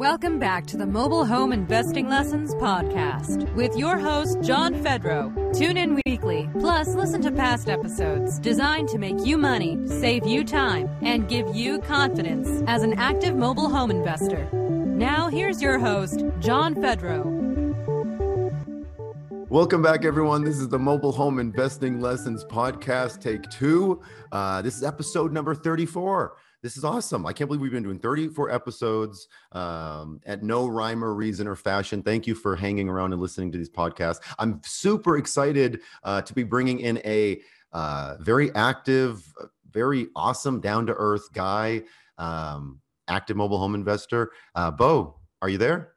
Welcome back to the Mobile Home Investing Lessons podcast with your host, John Fedro. Tune in weekly, plus listen to past episodes designed to make you money, save you time, and give you confidence as an active mobile home investor. Now, here's your host, John Fedro. Welcome back, everyone. This is the Mobile Home Investing Lessons podcast, take two. Uh, this is episode number 34 this is awesome. I can't believe we've been doing 34 episodes um, at no rhyme or reason or fashion. Thank you for hanging around and listening to these podcasts. I'm super excited uh, to be bringing in a uh, very active, very awesome, down to earth guy, um, active mobile home investor. Uh, Bo, are you there?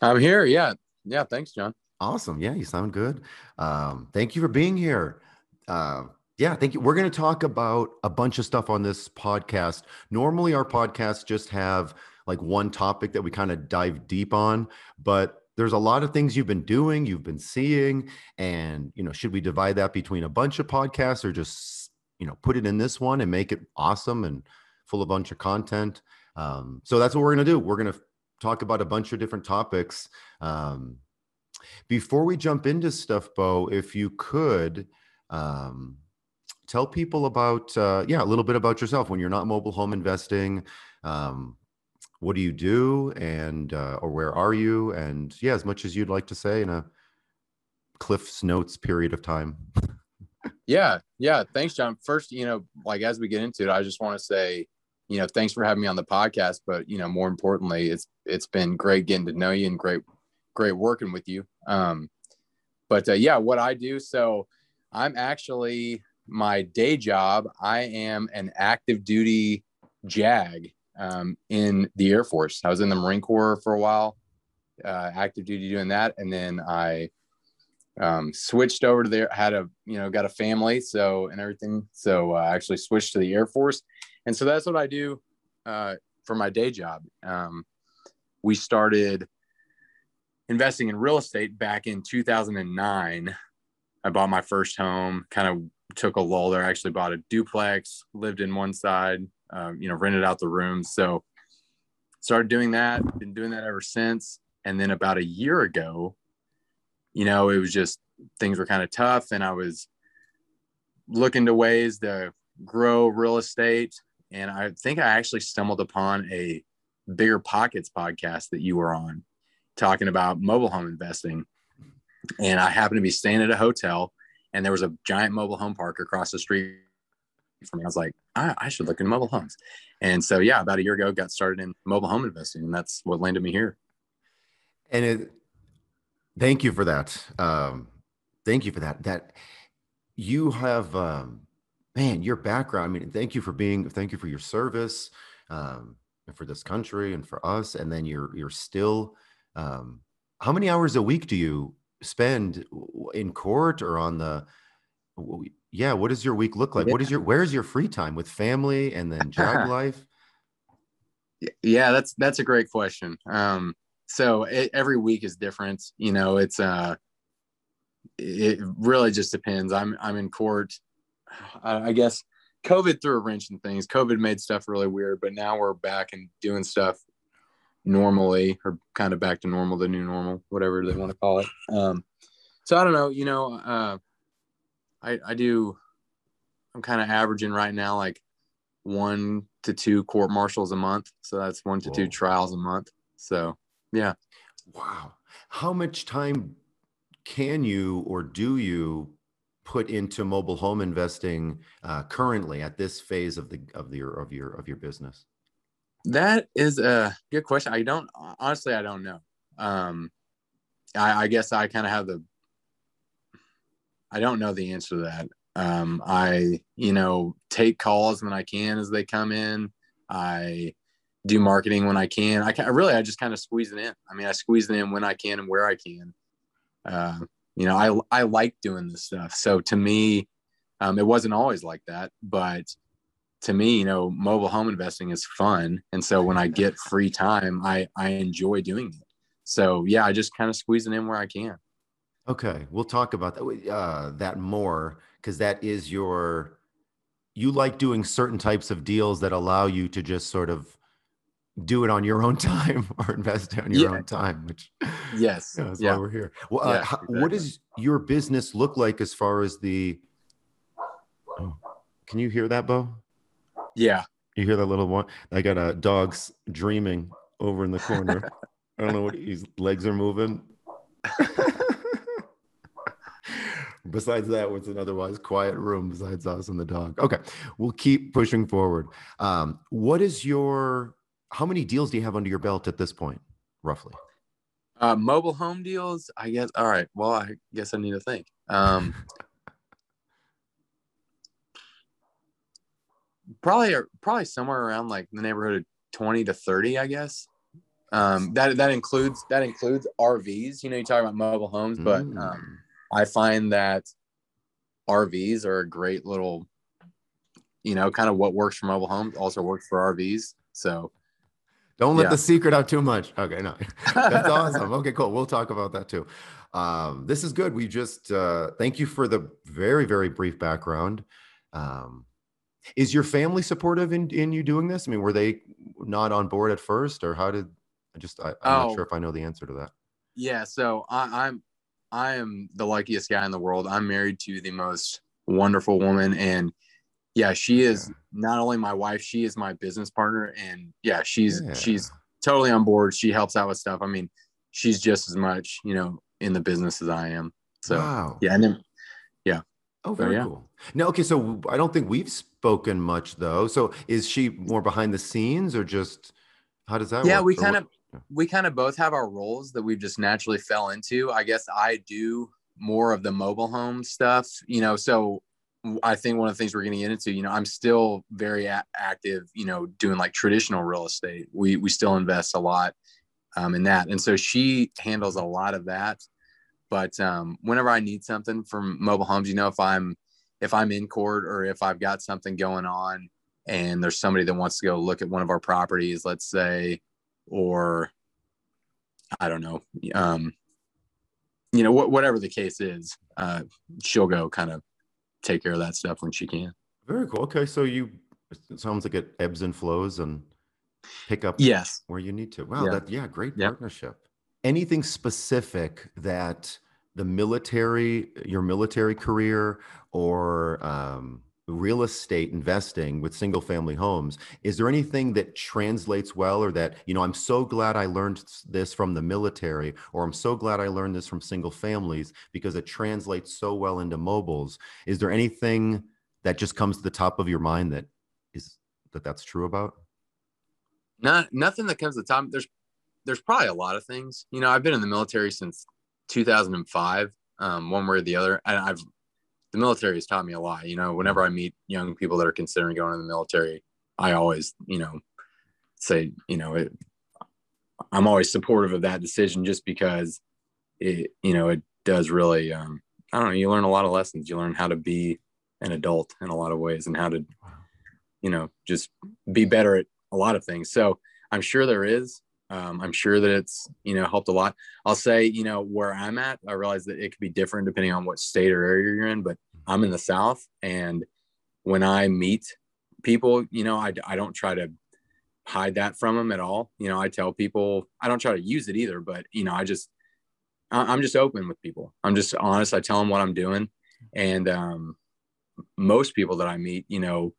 I'm here. Yeah. Yeah. Thanks, John. Awesome. Yeah, you sound good. Um, thank you for being here. Uh, yeah, thank you. We're going to talk about a bunch of stuff on this podcast. Normally, our podcasts just have like one topic that we kind of dive deep on, but there's a lot of things you've been doing, you've been seeing, and you know, should we divide that between a bunch of podcasts or just you know put it in this one and make it awesome and full of a bunch of content? Um, so that's what we're going to do. We're going to talk about a bunch of different topics. Um, before we jump into stuff, Bo, if you could. Um, tell people about uh, yeah a little bit about yourself. When you're not mobile home investing um, what do you do? And uh, or where are you? And yeah as much as you'd like to say in a cliff's notes period of time. Yeah yeah. Thanks john. First you know like as we get into it i just want to say you know thanks for having me on the podcast but you know more importantly it's it's been great getting to know you and great great working with you. Um but uh, yeah what i do so i'm actually my day job, I am an active duty JAG um, in the Air Force. I was in the Marine Corps for a while, uh, active duty doing that, and then I um, switched over to there. Had a you know got a family, so and everything. So uh, I actually switched to the Air Force, and so that's what I do uh, for my day job. Um, we started investing in real estate back in 2009. I bought my first home, kind of took a lull there. I actually bought a duplex, lived in one side, um, you know, rented out the rooms. So started doing that, been doing that ever since. And then about a year ago, you know, it was just things were kind of tough and I was looking to ways to grow real estate. And I think I actually stumbled upon a BiggerPockets podcast that you were on talking about mobile home investing. And I happened to be staying at a hotel and there was a giant mobile home park across the street from me. I was like, I, I should look into mobile homes. And so, yeah, about a year ago, got started in mobile home investing, and that's what landed me here. And it, thank you for that. Um, thank you for that. That you have, um, man, your background. I mean, thank you for being, thank you for your service, um, for this country and for us. And then you're, you're still, um, how many hours a week do you spend in court or on the yeah what does your week look like? Yeah. what is your where's your free time? With family and then job life? Yeah that's that's a great question. Um so it, every week is different you know it's uh it really just depends. I'm i'm in court I, I guess covid threw a wrench in things. Covid made stuff really weird but now we're back and doing stuff normally or kind of back to normal, the new normal, whatever they want to call it. Um, so I don't know, you know, uh, I, I do, I'm kind of averaging right now, like one to two court martials a month. So that's one to Whoa. two trials a month. So yeah. Wow. How much time can you or do you put into mobile home investing uh, currently at this phase of the of the of your of your business? That is a good question. I don't honestly, I don't know. Um, I, I guess I kind of have the. I don't know the answer to that. Um, I, you know, take calls when I can as they come in. I do marketing when I can. I, can, really, I just kind of squeeze it in. I mean, I squeeze it in when I can and where I can. Uh, you know, I I like doing this stuff. So to me, um, it wasn't always like that, but to me, you know, mobile home investing is fun. And so when I get free time, I, I enjoy doing it. So yeah, I just kind of squeeze it in where I can. Okay. We'll talk about that, uh, that more because that is your, you like doing certain types of deals that allow you to just sort of do it on your own time or invest on your Yeah. own time, which Yes. yeah, that's Yeah. why we're here. Well, uh, Yeah, how- what does your business look like as far as the? Oh, can you hear that, Bo? Yeah. You hear that little one? I got a dog's dreaming over in the corner. I don't know what his legs are moving. besides that, what's an otherwise quiet room besides us and the dog? Okay, we'll keep pushing forward. Um, what is your? How many deals do you have under your belt at this point, roughly? Uh, mobile home deals, I guess. All right. Well, I guess I need to think. Um, probably, probably somewhere around like the neighborhood of twenty to thirty, I guess. Um, that that includes that includes RVs. You know, you talk about mobile homes, but um, Mm. I find that RVs are a great little, you know, kind of what works for mobile homes also works for RVs. So Don't let Yeah. the secret out too much. Okay, no, that's awesome. Okay, cool. We'll talk about that too. Um, this is good. We just uh, thank you for the very, very brief background. Um, is your family supportive in, in you doing this? I mean, were they not on board at first, or how did? I just I, I'm Oh. not sure if I know the answer to that. Yeah, so I, I'm I am the luckiest guy in the world. I'm married to the most wonderful woman, and yeah, she is Yeah. not only my wife, she is my business partner, and yeah, she's Yeah. she's totally on board. She helps out with stuff. I mean, she's just as much you know in the business as I am. So wow. yeah, and then Oh, So, very yeah. cool. No, okay. So I don't think we've spoken much though. So is she more behind the scenes, or just how does that? Work? Yeah, work? we kind of we kind of both have our roles that we've just naturally fell into. I guess I do more of the mobile home stuff, you know. So I think one of the things we're going to get into, you know, I'm still very a- active, you know, doing like traditional real estate. We we still invest a lot um, in that, and so she handles a lot of that. But um, whenever I need something from mobile homes, you know, if I'm if I'm in court or if I've got something going on and there's somebody that wants to go look at one of our properties, let's say, or I don't know, um, you know, wh- whatever the case is, uh, she'll go kind of take care of that stuff when she can. Very cool. Okay, so you it sounds like it ebbs and flows and pick up Yes. where you need to. Wow, Yeah. that yeah, great partnership. Anything specific that the military, your military career, or um, real estate investing with single family homes, is there anything that translates well, or that you know, I'm so glad I learned this from the military, or I'm so glad I learned this from single families because it translates so well into mobiles. Is there anything that just comes to the top of your mind that is that that's true about? Not nothing that comes to the top. There's there's probably a lot of things. You know, I've been in the military since 2005, um, one way or the other, and I've the military has taught me a lot. You know, whenever I meet young people that are considering going in the military, I always, you know, say, you know, it, I'm always supportive of that decision just because it, you know, it does really, um, I don't know, you learn a lot of lessons. You learn how to be an adult in a lot of ways and how to, you know, just be better at a lot of things. So I'm sure there is. Um, I'm sure that it's, you know, helped a lot. I'll say, you know, where I'm at, I realize that it could be different depending on what state or area you're in, but I'm in the South. And when I meet people, you know, I, I don't try to hide that from them at all. You know, I tell people, I don't try to use it either, but, you know, I just, I'm just open with people. I'm just honest. I tell them what I'm doing. And um, most people that I meet, you know,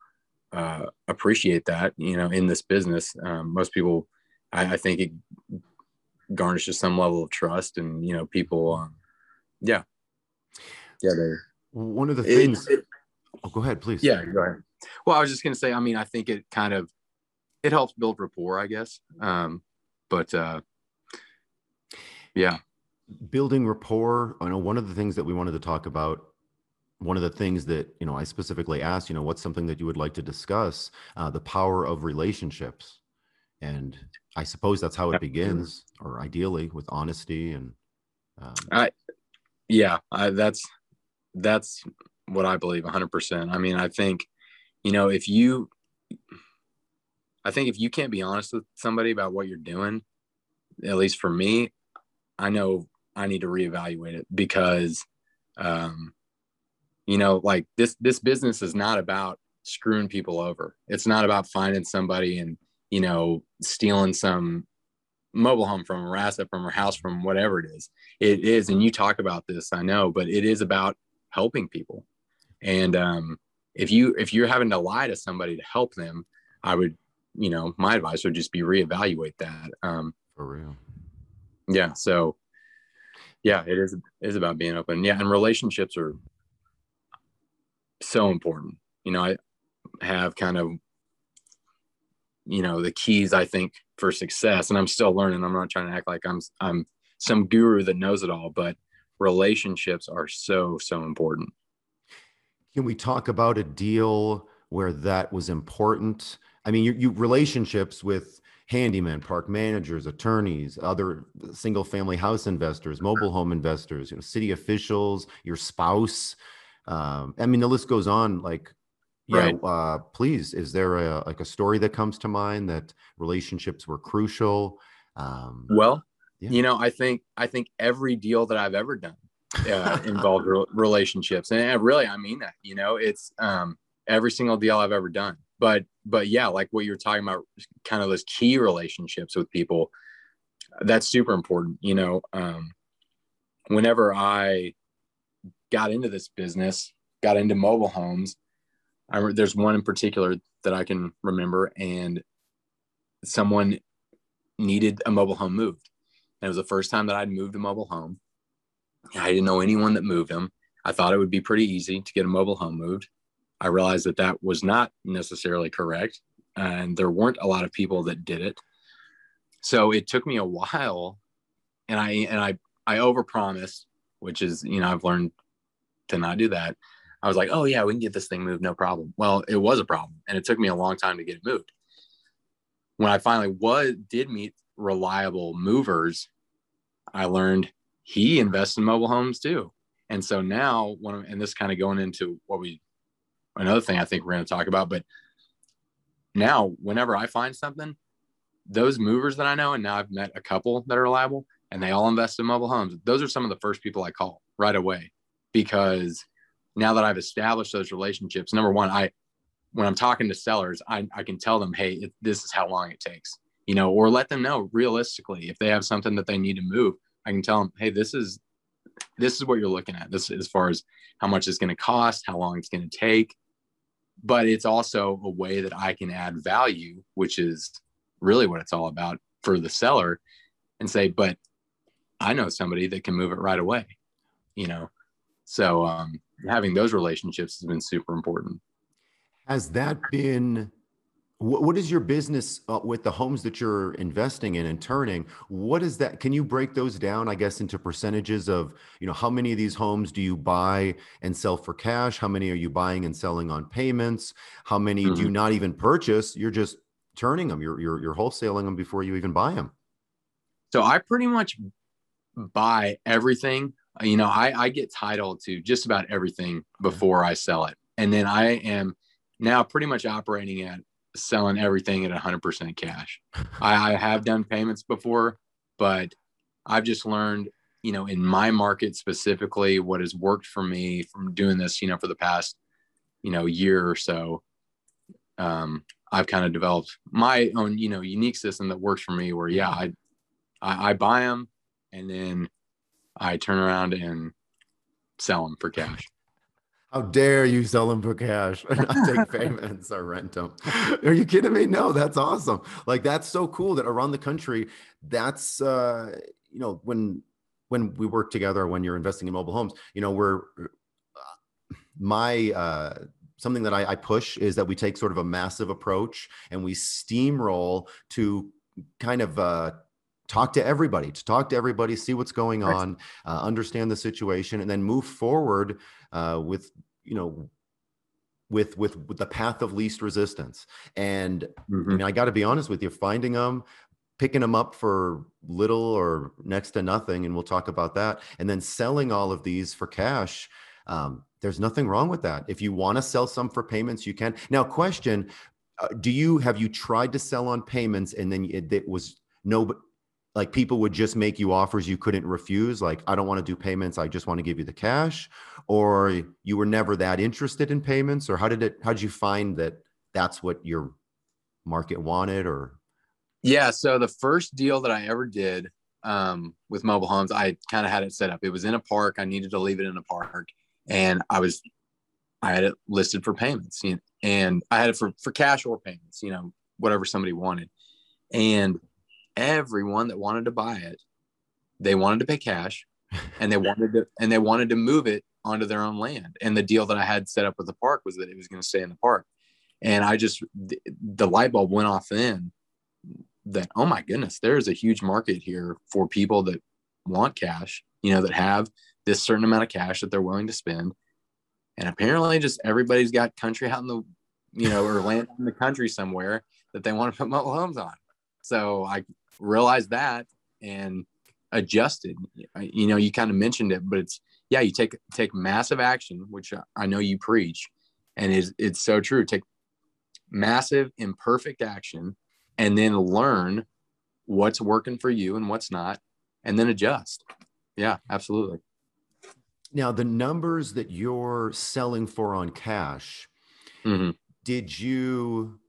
uh, appreciate that, you know, in this business. Um, most people, I, I think it garnishes some level of trust and, you know, people, um, yeah. Yeah. They're, One of the it- things. it- oh, go ahead, please. yeah. Go ahead. Well, I was just going to say, I mean, I think it kind of, it helps build rapport, I guess. Um, but, uh, yeah. building rapport i know one of the things that we wanted to talk about one of the things that you know i specifically asked you know what's something that you would like to discuss uh, the power of relationships and i suppose that's how it begins or ideally with honesty and um, I, yeah, I, that's that's what I believe 100%. I mean, I think, you know, if you, I think if you can't be honest with somebody about what you're doing, at least for me, I know I need to reevaluate it because, um, you know, like this this business is not about screwing people over. It's not about finding somebody and you know, stealing some mobile home from her asset from her house from whatever it is. It is, and you talk about this, I know, but it is about helping people. And um, if you if you're having to lie to somebody to help them, I would, you know, my advice would just be reevaluate that. Um, For real. Yeah. So yeah, it is it is about being open. Yeah, and relationships are so important. You know, I have kind of you know the keys I think for success, and I'm still learning. I'm not trying to act like I'm I'm some guru that knows it all, but relationships are so so important. Can we talk about a deal where that was important? I mean, you, you relationships with handyman, park managers, attorneys, other single family house investors, mobile home investors, you know, city officials, your spouse. Um, I mean, the list goes on. Like, yeah, right. uh, please, is there a like a story that comes to mind that relationships were crucial? Um, well, yeah. you know, I think I think every deal that I've ever done uh, involved re- relationships, and really, I mean that. You know, it's um, every single deal I've ever done but but yeah like what you're talking about kind of those key relationships with people that's super important you know um, whenever i got into this business got into mobile homes I, there's one in particular that i can remember and someone needed a mobile home moved and it was the first time that i'd moved a mobile home i didn't know anyone that moved them i thought it would be pretty easy to get a mobile home moved I realized that that was not necessarily correct. And there weren't a lot of people that did it. So it took me a while and I, and I, I overpromised, which is, you know, I've learned to not do that. I was like, oh yeah, we can get this thing moved. No problem. Well, it was a problem and it took me a long time to get it moved. When I finally was, did meet reliable movers, I learned he invests in mobile homes too. And so now when, and this kind of going into what we another thing I think we're going to talk about. But now, whenever I find something, those movers that I know, and now I've met a couple that are reliable and they all invest in mobile homes, those are some of the first people I call right away because now that I've established those relationships, number one, I, when I'm talking to sellers, I, I can tell them, hey, it, this is how long it takes, you know, or let them know realistically if they have something that they need to move. I can tell them, hey, this is this is what you're looking at. This as far as how much it's going to cost, how long it's going to take, but it's also a way that I can add value, which is really what it's all about for the seller and say, but I know somebody that can move it right away, you know? So um, having those relationships has been super important. Has that been what is your business uh, with the homes that you're investing in and turning? What is that? Can you break those down, I guess, into percentages of, you know, how many of these homes do you buy and sell for cash? How many are you buying and selling on payments? How many mm-hmm. do you mm-hmm. not even purchase? You're just turning them. You're, you're, you're wholesaling them before you even buy them. So I pretty much buy everything. You know, I, I get title to just about everything before I sell it. And then I am now pretty much operating at selling everything at 100% cash. I, I have done payments before, but I've just learned, you know, in my market specifically, what has worked for me from doing this, you know, for the past, you know, year or so. Um, I've kind of developed my own, you know, unique system that works for me. Where yeah, I, I, I buy them and then I turn around and sell them for cash. How dare you sell them for cash and not take payments or rent them? Are you kidding me? No, that's awesome. Like that's so cool that around the country, that's uh, you know when when we work together when you're investing in mobile homes, you know we're uh, my uh, something that I, I push is that we take sort of a massive approach and we steamroll to kind of uh, talk to everybody to talk to everybody see what's going on uh, understand the situation and then move forward uh, with you know with with with the path of least resistance. And mm-hmm. I, mean, I got to be honest with you finding them picking them up for little or next to nothing and we'll talk about that and then selling all of these for cash um, there's nothing wrong with that. If you want to sell some for payments you can. Now question uh, do you have you tried to sell on payments and then it, it was no like people would just make you offers you couldn't refuse like i don't want to do payments i just want to give you the cash or you were never that interested in payments or how did it how did you find that that's what your market wanted or Yeah. So the first deal that I ever did um, with mobile homes, I kind of had it set up. It was in a park. I needed to leave it in a park, and I was, I had it listed for payments, and I had it for for cash or payments, you know, whatever somebody wanted, and everyone that wanted to buy it, they wanted to pay cash, and they wanted to and they wanted to move it onto their own land. And the deal that I had set up with the park was that it was going to stay in the park, and I just the, the light bulb went off then that oh my goodness there is a huge market here for people that want cash you know that have this certain amount of cash that they're willing to spend. And apparently just everybody's got country out in the you know or land in the country somewhere that they want to put mobile homes on. So i realized that and adjusted. You know you kind of mentioned it but it's yeah you take take massive action which i know you preach and is it's so true. Take massive imperfect action and then learn what's working for you and what's not and then adjust. Yeah absolutely. Now the numbers that you're selling for on cash mm-hmm. did you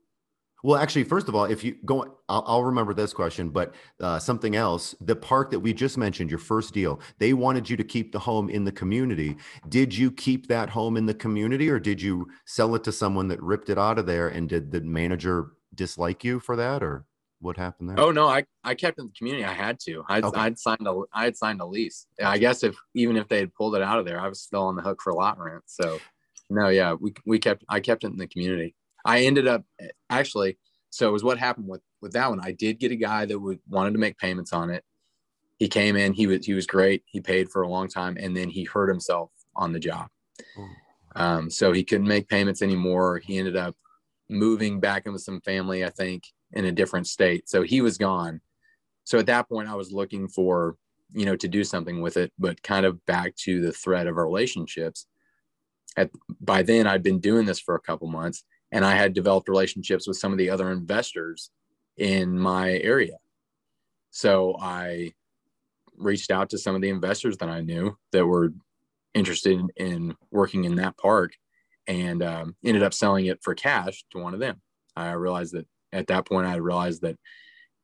well actually first of all if you go i'll, I'll remember this question but uh, something else the park that we just mentioned your first deal they wanted you to keep the home in the community did you keep that home in the community or did you sell it to someone that ripped it out of there and did the manager dislike you for that or what happened there? Oh no, I, I kept in the community. I had to. I'd, okay. I'd signed a I had signed a lease. I guess if even if they had pulled it out of there, I was still on the hook for lot rent. So no, yeah, we we kept I kept it in the community. I ended up actually. So it was what happened with with that one. I did get a guy that would wanted to make payments on it. He came in. He was he was great. He paid for a long time, and then he hurt himself on the job. Um, so he couldn't make payments anymore. He ended up moving back in with some family, I think, in a different state. So he was gone. So at that point, I was looking for, you know, to do something with it, but kind of back to the thread of our relationships. At, by then, I'd been doing this for a couple months and I had developed relationships with some of the other investors in my area. So I reached out to some of the investors that I knew that were interested in working in that park and um, ended up selling it for cash to one of them. I realized that at that point, I realized that,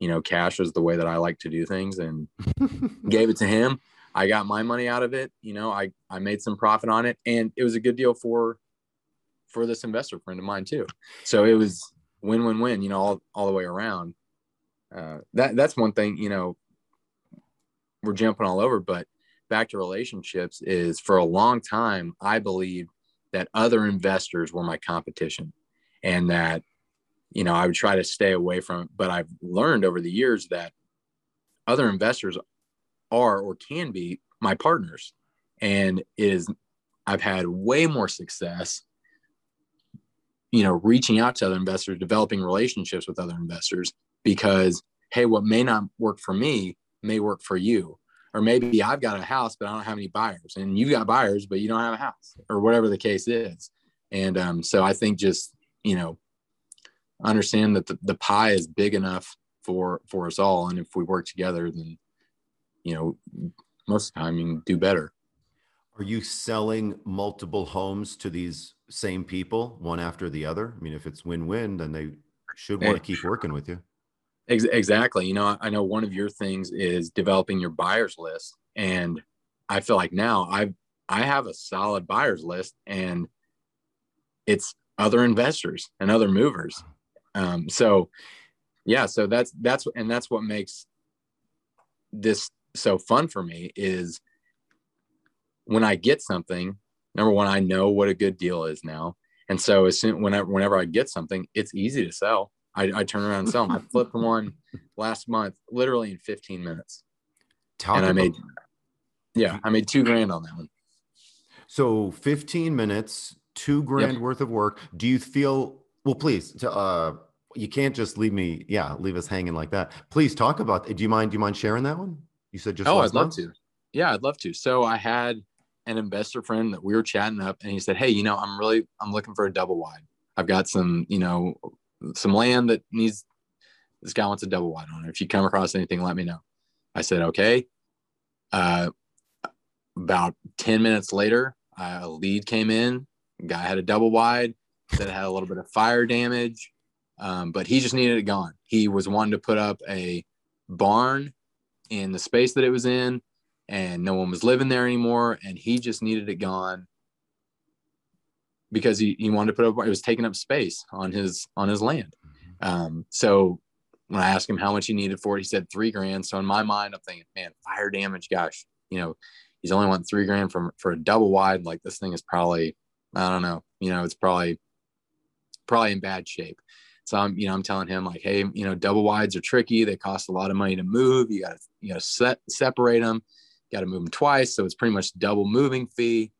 you know, cash was the way that I like to do things and gave it to him. I got my money out of it. You know, I, I made some profit on it and it was a good deal for, for this investor friend of mine too. So it was win, win, win, you know, all, all the way around. Uh, that that's one thing, you know, we're jumping all over, but back to relationships is for a long time, I believed that other investors were my competition and that you know i would try to stay away from it but i've learned over the years that other investors are or can be my partners and is i've had way more success you know reaching out to other investors developing relationships with other investors because hey what may not work for me may work for you or maybe I've got a house, but I don't have any buyers, and you've got buyers, but you don't have a house, or whatever the case is. And um, so I think just you know understand that the, the pie is big enough for for us all, and if we work together, then you know most of the time you can do better. Are you selling multiple homes to these same people, one after the other? I mean, if it's win-win, then they should want to keep working with you. Exactly. You know, I know one of your things is developing your buyers list, and I feel like now I I have a solid buyers list, and it's other investors and other movers. Um, so, yeah, so that's that's and that's what makes this so fun for me is when I get something. Number one, I know what a good deal is now, and so as soon whenever whenever I get something, it's easy to sell I, I turn around and sell them. I flipped one last month, literally in 15 minutes. Talk and I made, yeah, I made two grand on that one. So 15 minutes, two grand yep. worth of work. Do you feel, well, please, to, uh, you can't just leave me, yeah, leave us hanging like that. Please talk about, do you mind, do you mind sharing that one? You said just, oh, I'd love to. Yeah, I'd love to. So I had an investor friend that we were chatting up and he said, Hey, you know, I'm really, I'm looking for a double wide. I've got some, you know, some land that needs this guy wants a double wide on it. If you come across anything, let me know. I said, okay. Uh, about 10 minutes later, a lead came in. Guy had a double wide that had a little bit of fire damage. Um, but he just needed it gone. He was wanting to put up a barn in the space that it was in, and no one was living there anymore. And he just needed it gone because he, he wanted to put up, it was taking up space on his, on his land. Um, so when I asked him how much he needed for it, he said three grand. So in my mind, I'm thinking, man, fire damage, gosh, you know, he's only want three grand from for a double wide. Like this thing is probably, I don't know, you know, it's probably probably in bad shape. So I'm, you know, I'm telling him like, hey, you know, double wides are tricky. They cost a lot of money to move. You got to, you know, set separate them. Got to move them twice, so it's pretty much double moving fee.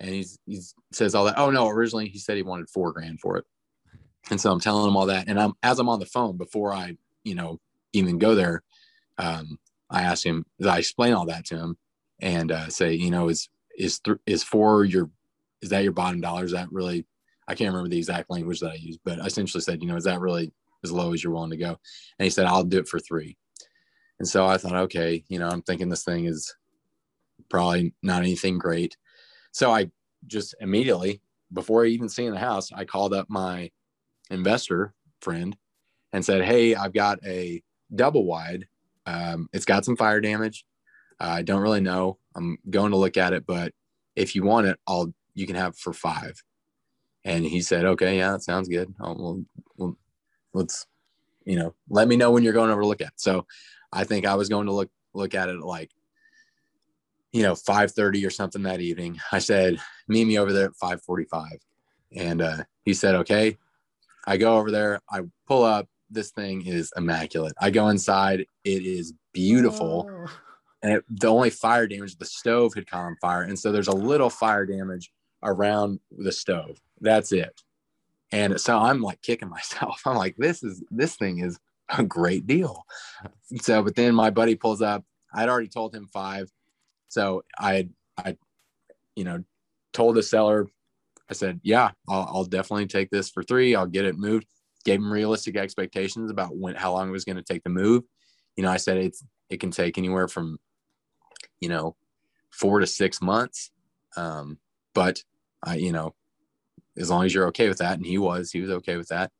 And he's he says all that. Oh no, originally he said he wanted four grand for it. And so I'm telling him all that. And I'm as I'm on the phone before I, you know, even go there, um, I ask him, I explain all that to him and uh, say, you know, is is th- is for your is that your bottom dollar? Is that really I can't remember the exact language that I used, but I essentially said, you know, is that really as low as you're willing to go? And he said, I'll do it for three. And so I thought, okay, you know, I'm thinking this thing is probably not anything great. So I just immediately, before I even seeing the house, I called up my investor friend and said, Hey, I've got a double wide. Um, it's got some fire damage. I don't really know. I'm going to look at it, but if you want it, I'll you can have it for five. And he said, "Okay, yeah, that sounds good. I'll, we'll, we'll, let's, you know, let me know when you're going over to look at." It. So, I think I was going to look look at it like, you know, five thirty or something that evening. I said, "Meet me over there at five forty-five. and uh, he said, "Okay." I go over there. I pull up. This thing is immaculate. I go inside. It is beautiful. Oh and it, the only fire damage the stove had caught on fire and so there's a little fire damage around the stove that's it and so i'm like kicking myself i'm like this is this thing is a great deal. So but then my buddy pulls up. I'd already told him five. So i i you know told the seller i said yeah I'll, I'll definitely take this for three. I'll get it moved. Gave him realistic expectations about when how long it was going to take to move. You know i said it's it can take anywhere from you know, four to six months. Um, but I, you know, as long as you're okay with that, and he was, he was okay with that.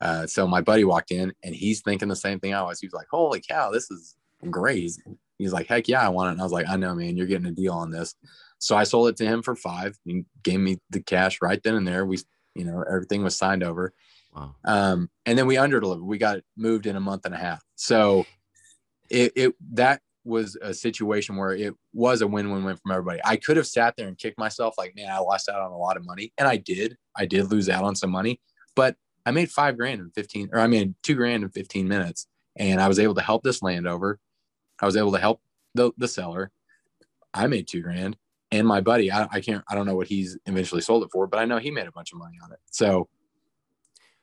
Uh, so my buddy walked in and he's thinking the same thing I was. He was like, "Holy cow, this is great." He's, like, "Heck yeah, I want it." And I was like, "I know, man, you're getting a deal on this." So I sold it to him for five. He gave me the cash right then and there. We, you know, everything was signed over. Wow. Um, and then we under delivered. We got moved in a month and a half. So it, it that was a situation where it was a win-win-win from everybody. I could have sat there and kicked myself like, man, I lost out on a lot of money. And I did. I did lose out on some money, but I made five grand in 15, or I made two grand in 15 minutes. And I was able to help this landowner. I was able to help the, the seller. I made two grand. And my buddy, I, I can't, I don't know what he's eventually sold it for, but I know he made a bunch of money on it. So,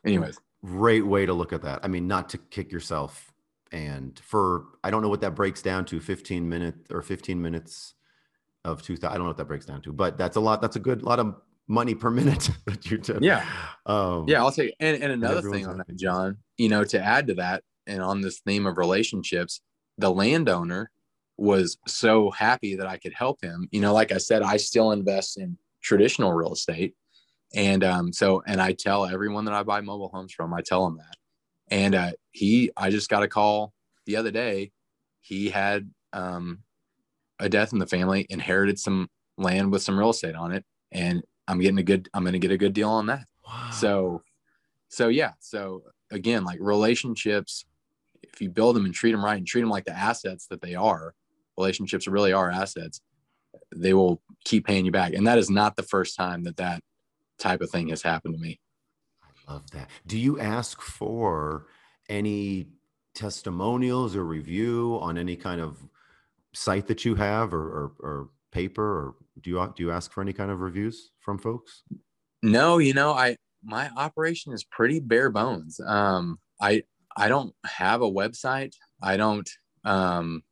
anyways. Great way to look at that. I mean, not to kick yourself and for I don't know what that breaks down to 15 minutes or 15 minutes of 2000 I don't know what that breaks down to but that's a lot that's a good lot of money per minute that you. Yeah. Um, yeah, I'll take and, and another and thing on that, John, you know, to add to that and on this theme of relationships, the landowner was so happy that I could help him. You know, like I said, I still invest in traditional real estate. And um, so, and I tell everyone that I buy mobile homes from, I tell them that. And uh, he, I just got a call the other day. He had um, a death in the family, inherited some land with some real estate on it, and I'm getting a good. I'm going to get a good deal on that. Wow. So, so yeah. So again, like relationships, if you build them and treat them right and treat them like the assets that they are, relationships really are assets. They will keep paying you back, and that is not the first time that that type of thing has happened to me. I love that. Do you ask for any testimonials or review on any kind of site that you have or, or, or paper or do you do you ask for any kind of reviews from folks? No, you know, I my operation is pretty bare bones. Um, I I don't have a website. I don't um,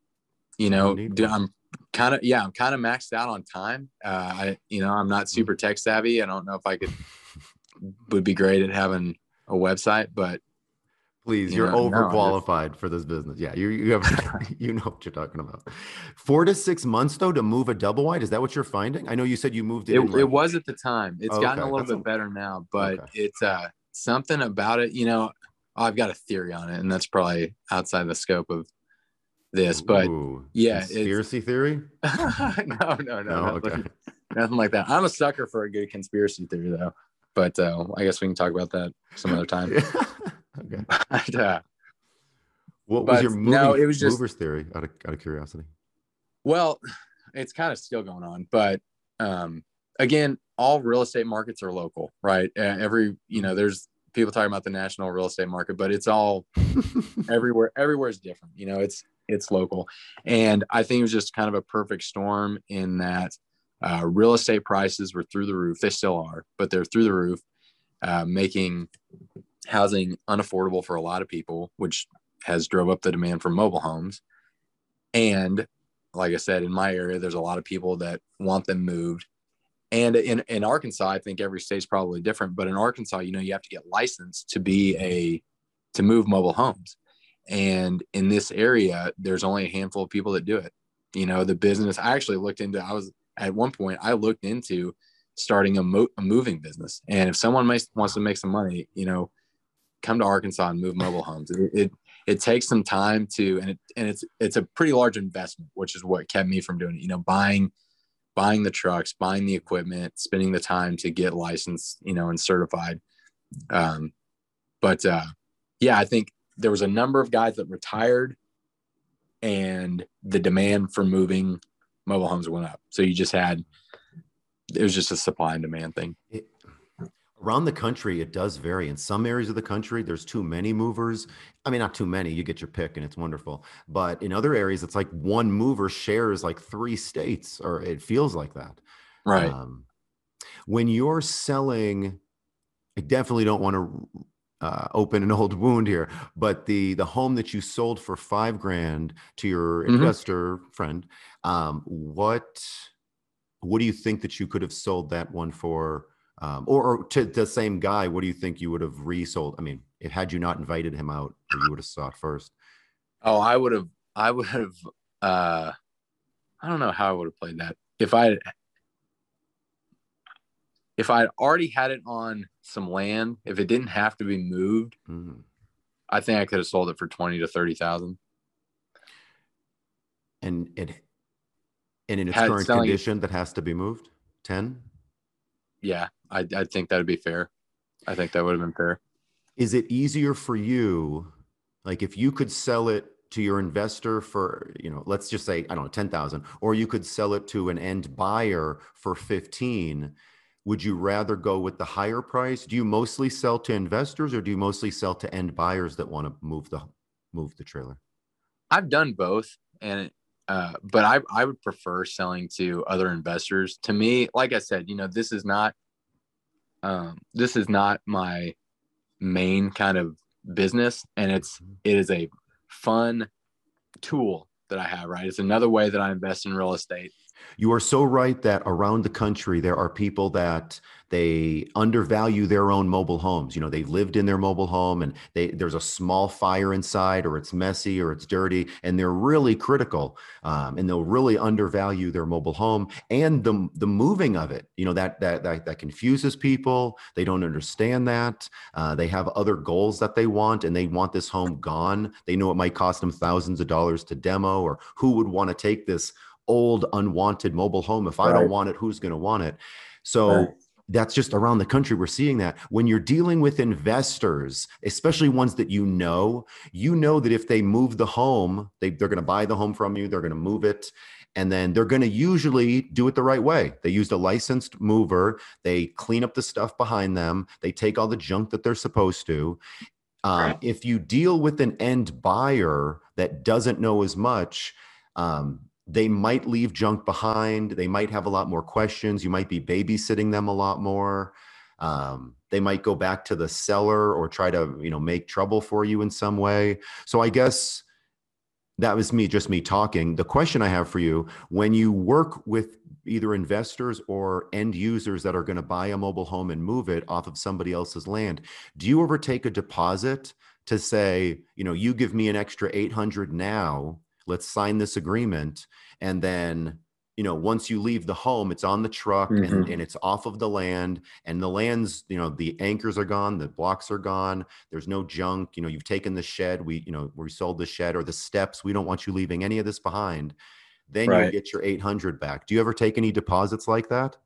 you know, do, I'm kind of yeah, I'm kind of maxed out on time. Uh, I you know, I'm not mm. super tech savvy. I don't know if I could would be great at having a website, but please, you are overqualified no, for this business. Yeah, you you have you know what you're talking about. Four to six months though to move a double wide. Is that what you're finding? I know you said you moved it. It, it was at the time. It's oh, gotten a little That's bit a, better now, but okay. it's uh something about it, you know, I've got a theory on it, and that's probably outside the scope of this, but Ooh, yeah, conspiracy theory. no, no, no, No, nothing, okay. nothing like that. I'm a sucker for a good conspiracy theory, though. But uh, I guess we can talk about that some other time. Okay. But, uh, What was your moving, no, it was just- movers theory? Out of out of curiosity. Well, it's kind of still going on, but um, again, all real estate markets are local, right? Every you know, there's people talking about the national real estate market, but it's all everywhere. Everywhere is different. You know, it's it's local, and I think it was just kind of a perfect storm in that uh, real estate prices were through the roof. They still are, but they're through the roof, uh, making housing unaffordable for a lot of people, which has drove up the demand for mobile homes. And like I said, in my area, there's a lot of people that want them moved. And in, in Arkansas, I think every state's probably different, but in Arkansas, you know, you have to get licensed to be a to move mobile homes. And in this area, there's only a handful of people that do it. You know, the business I actually looked into, I was at one point, I looked into starting a, mo- a moving business. And if someone makes, wants to make some money, you know, come to Arkansas and move mobile homes. It, it it takes some time to and it and it's it's a pretty large investment, which is what kept me from doing it. You know, buying buying the trucks, buying the equipment, spending the time to get licensed, you know, and certified. Um, but uh, yeah, I think there was a number of guys that retired, and the demand for moving mobile homes went up. So you just had it was just a supply and demand thing. Around the country, it does vary. In some areas of the country, there's too many movers. I mean, not too many. You get your pick, and it's wonderful. But in other areas, it's like one mover shares like three states, or it feels like that. Right. Um, when you're selling, I definitely don't want to uh, open an old wound here, but the the home that you sold for five grand to your Mhm. investor friend, um, what what do you think that you could have sold that one for? Um, or, or to the same guy, what do you think you would have resold? I mean, if had you not invited him out, or you would have it first. Oh, I would have, I would have, uh, I don't know how I would have played that. If I, if I'd already had it on some land, if it didn't have to be moved, Mhm. I think I could have sold it for 20 to 30,000. And it, and in its Had current selling- condition, that has to be moved. Ten. Yeah. I, I think that'd be fair. I think that would have been fair. is it easier for you like if you could sell it to your investor for you know let's just say i don't know 10000 or you could sell it to an end buyer for 15 would you rather go with the higher price do you mostly sell to investors or do you mostly sell to end buyers that want to move the move the trailer I've done both, and uh, but I I would prefer selling to other investors. To me, like I said, you know, this is not um, this is not my main kind of business, and it's it is a fun tool that I have. Right, it's another way that I invest in real estate. You are so right that around the country there are people that they undervalue their own mobile homes. You know, they've lived in their mobile home and they there's a small fire inside, or it's messy, or it's dirty, and they're really critical, um, and they'll really undervalue their mobile home and the the moving of it. You know that that that, that confuses people. They don't understand that. Uh, they have other goals that they want, and they want this home gone. They know it might cost them thousands of dollars to demo, or who would want to take this old unwanted mobile home. If i don't want it who's going to want it? So Right. that's just around the country we're seeing that. When you're dealing with investors especially ones that you know you know that if they move the home they, they're going to buy the home from you they're going to move it and then they're going to usually do it the right way. They used a licensed mover they clean up the stuff behind them they take all the junk that they're supposed to. Um, Right. if you deal with an end buyer that doesn't know as much um, they might leave junk behind. They might have a lot more questions. You might be babysitting them a lot more. Um, they might go back to the seller or try to, you know, make trouble for you in some way. So I guess that was me, just me talking. The question I have for you when you work with either investors or end users that are going to buy a mobile home and move it off of somebody else's land, do you ever take a deposit to say, you know, you give me an extra 800 now let's sign this agreement. And then you know once you leave the home it's on the truck and, Mhm. and it's off of the land. And the land's you know the anchors are gone the blocks are gone. There's no junk. You know you've taken the shed. We you know we sold the shed or the steps. We don't want you leaving any of this behind. Then you get your 800 back. Do you ever take any deposits like that?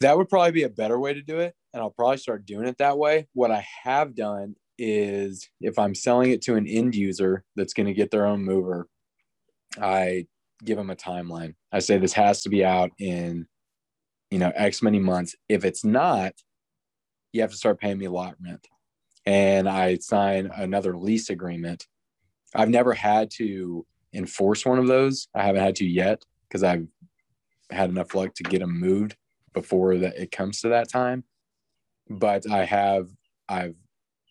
That would probably be a better way to do it. And i'll probably start doing it that way. What i have done is if i'm selling it to an end user that's going to get their own mover i give them a timeline. I say this has to be out in you know x many months. If it's not you have to start paying me lot rent. And i sign another lease agreement. I've never had to enforce one of those. I haven't had to yet because i've had enough luck to get them moved before that it comes to that time. But i have i've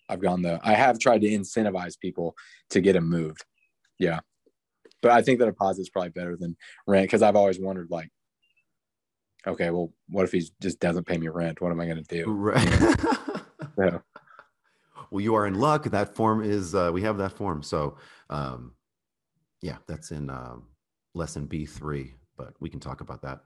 i've gone the i have tried to incentivize people to get them moved. Yeah but i think the deposit is probably better than rent because i've always wondered like okay well what if he just doesn't pay me rent? What am i going to do? Right. Yeah. well you are in luck. That form is uh, we have that form. So um yeah that's in um lesson b3 but we can talk about that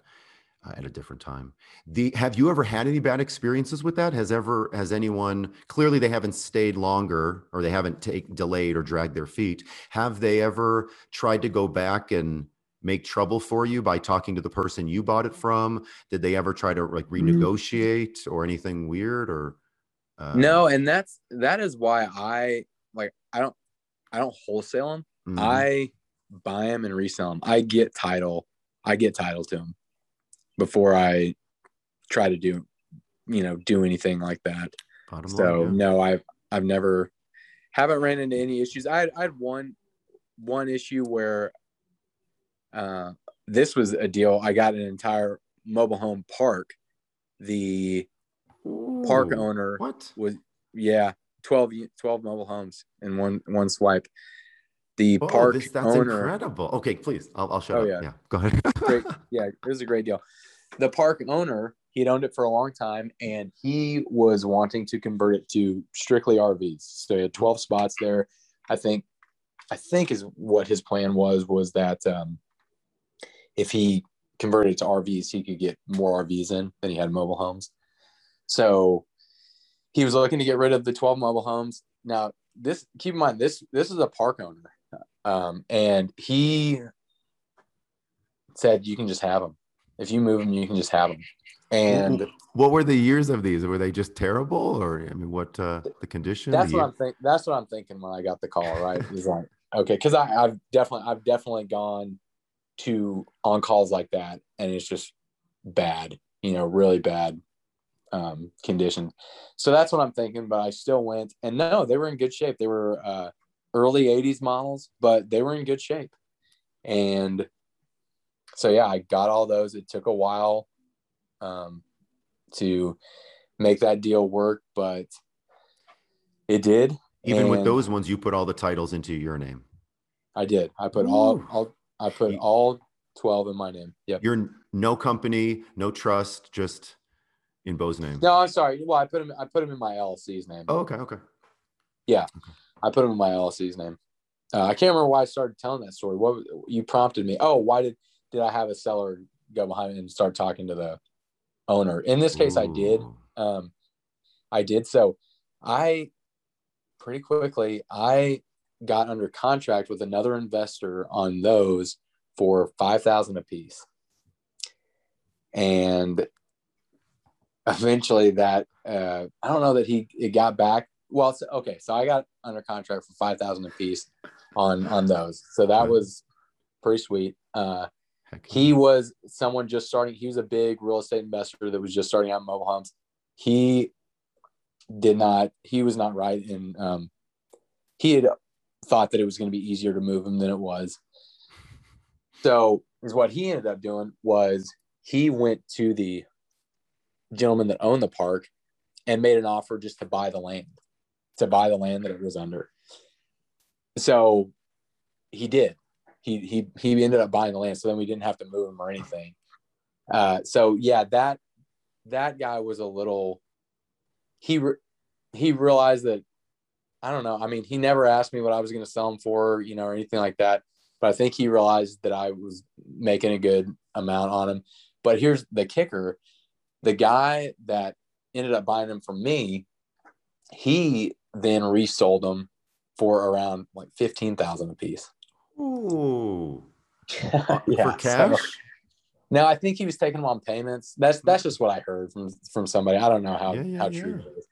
uh, at a different time the have you ever had any bad experiences with that has ever has anyone clearly they haven't stayed longer or they haven't take delayed or dragged their feet have they ever tried to go back and make trouble for you by talking to the person you bought it from did they ever try to like Mm. renegotiate or anything weird or uh, no and that's that is why i like i don't i don't wholesale them mhm. I buy them and resell them. I get title. I get title to them before I try to do, you know, do anything like that. Bottom So line, yeah. no, I've I've never haven't ran into any issues. I had, I had one one issue where uh, this was a deal. I got an entire mobile home park. The park owner What? was yeah 12, 12 mobile homes in one one swipe. The Oh, park this, that's owner incredible. Okay, please. I'll, I'll shut Oh, yeah. Yeah. Go ahead. great. Yeah, it was a great deal. The park owner, he'd owned it for a long time and he was wanting to convert it to strictly RVs. So he had 12 spots there. I think, I think is what his plan was, was that um, if he converted it to RVs, he could get more RVs in than he had mobile homes. So he was looking to get rid of the 12 mobile homes. Now, this, keep in mind, this, this is a park owner. Um, and he said you can just have them. If you move them, you can just have them. And what were the years of these? Were they just terrible, or I mean, what uh, the condition? that's the what year? I'm think. That's what I'm thinking when I got the call. Right? Is like okay, because I've definitely I've definitely gone to on calls like that, and it's just bad. You know, really bad um, condition. So that's what I'm thinking. But I still went, and no, they were in good shape. They were uh, early '80s models, but they were in good shape. And so yeah, I got all those. It took a while um, to make that deal work, but it did. Even with those ones, you put all the titles into your name. I did. I put all, all I put all twelve in my name. Yeah. You're no company, no trust, just in Bo's name. No, I'm sorry. Well, I put him. I put him in my LLC's name. Oh, okay, okay. I put him in my LLC's name. Uh, I can't remember why I started telling that story. What you prompted me? Oh, why did did I have a seller go behind and start talking to the owner? In this case, I did. Um, I did. So I pretty quickly I got under contract with another investor on those for five thousand a piece, and eventually that uh, I don't know that he it got back. Well, it's, okay, so I got under contract for five thousand a piece on on those. So that was pretty sweet. Uh, he was someone just starting he was a big real estate investor that was just starting out in mobile homes. He did not he was not right in um he had thought that it was going to be easier to move him than it was. So is what he ended up doing was he went to the gentleman that owned the park and made an offer just to buy the land to buy the land that it was under. So he did. He he he ended up buying the land. So then we didn't have to move him or anything. Uh so yeah that that guy was a little he re- he realized that i don't know. I mean he never asked me what i was going to sell him for you know or anything like that. But I think he realized that I was making a good amount on him. But here's the kicker: the guy that ended up buying him from me, he then resold them for around like fifteen thousand a piece. Ooh. yeah, For cash? so- now I think he was taking them on payments. That's that's just what I heard from from somebody. I don't know how Yeah, yeah, how true it is.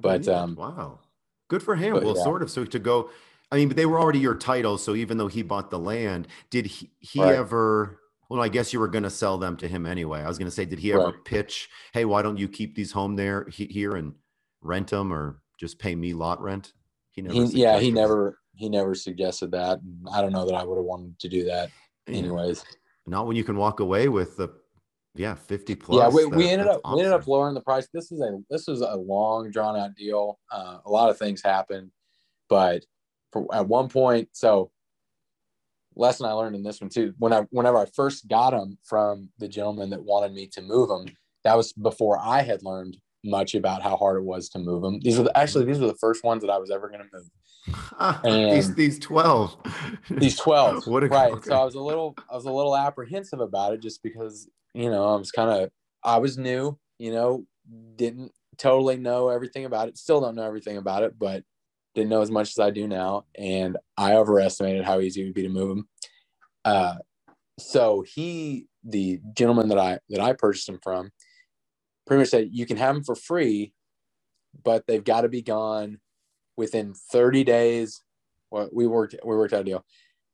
But, um, wow, good for him. but Well, sort of. So to go, I mean, but they were already your title. So even though he bought the land, did he, he Right. ever? Well, I guess you were going to sell them to him anyway. I was going to say, did he ever Right. pitch? Hey, why don't you keep these home there he, here and rent them, or just pay me lot rent? He He, yeah, he never he never suggested that. And I don't know that I would have wanted to do that anyways. Not when you can walk away with the, yeah, fifty plus. yeah, we, we ended up we ended up lowering the price. This is a this is a long drawn out deal. Uh, a lot of things happened, but for, at one point, so lesson I learned in this one too. When I whenever I first got them from the gentleman that wanted me to move them, that was before I had learned much about how hard it was to move them. These are the, actually these were the first ones that I was ever going to move. these these twelve. These twelve, What a- right? okay. So I was a little I was a little apprehensive about it just because you know I was kind of I was new, you know, didn't totally know everything about it. Still don't know everything about it, but didn't know as much as I do now, and I overestimated how easy it would be to move them. Uh, so he, the gentleman that I that I purchased them from, pretty much said you can have them for free, but they've got to be gone within 30 days. Well, we worked we worked out a deal.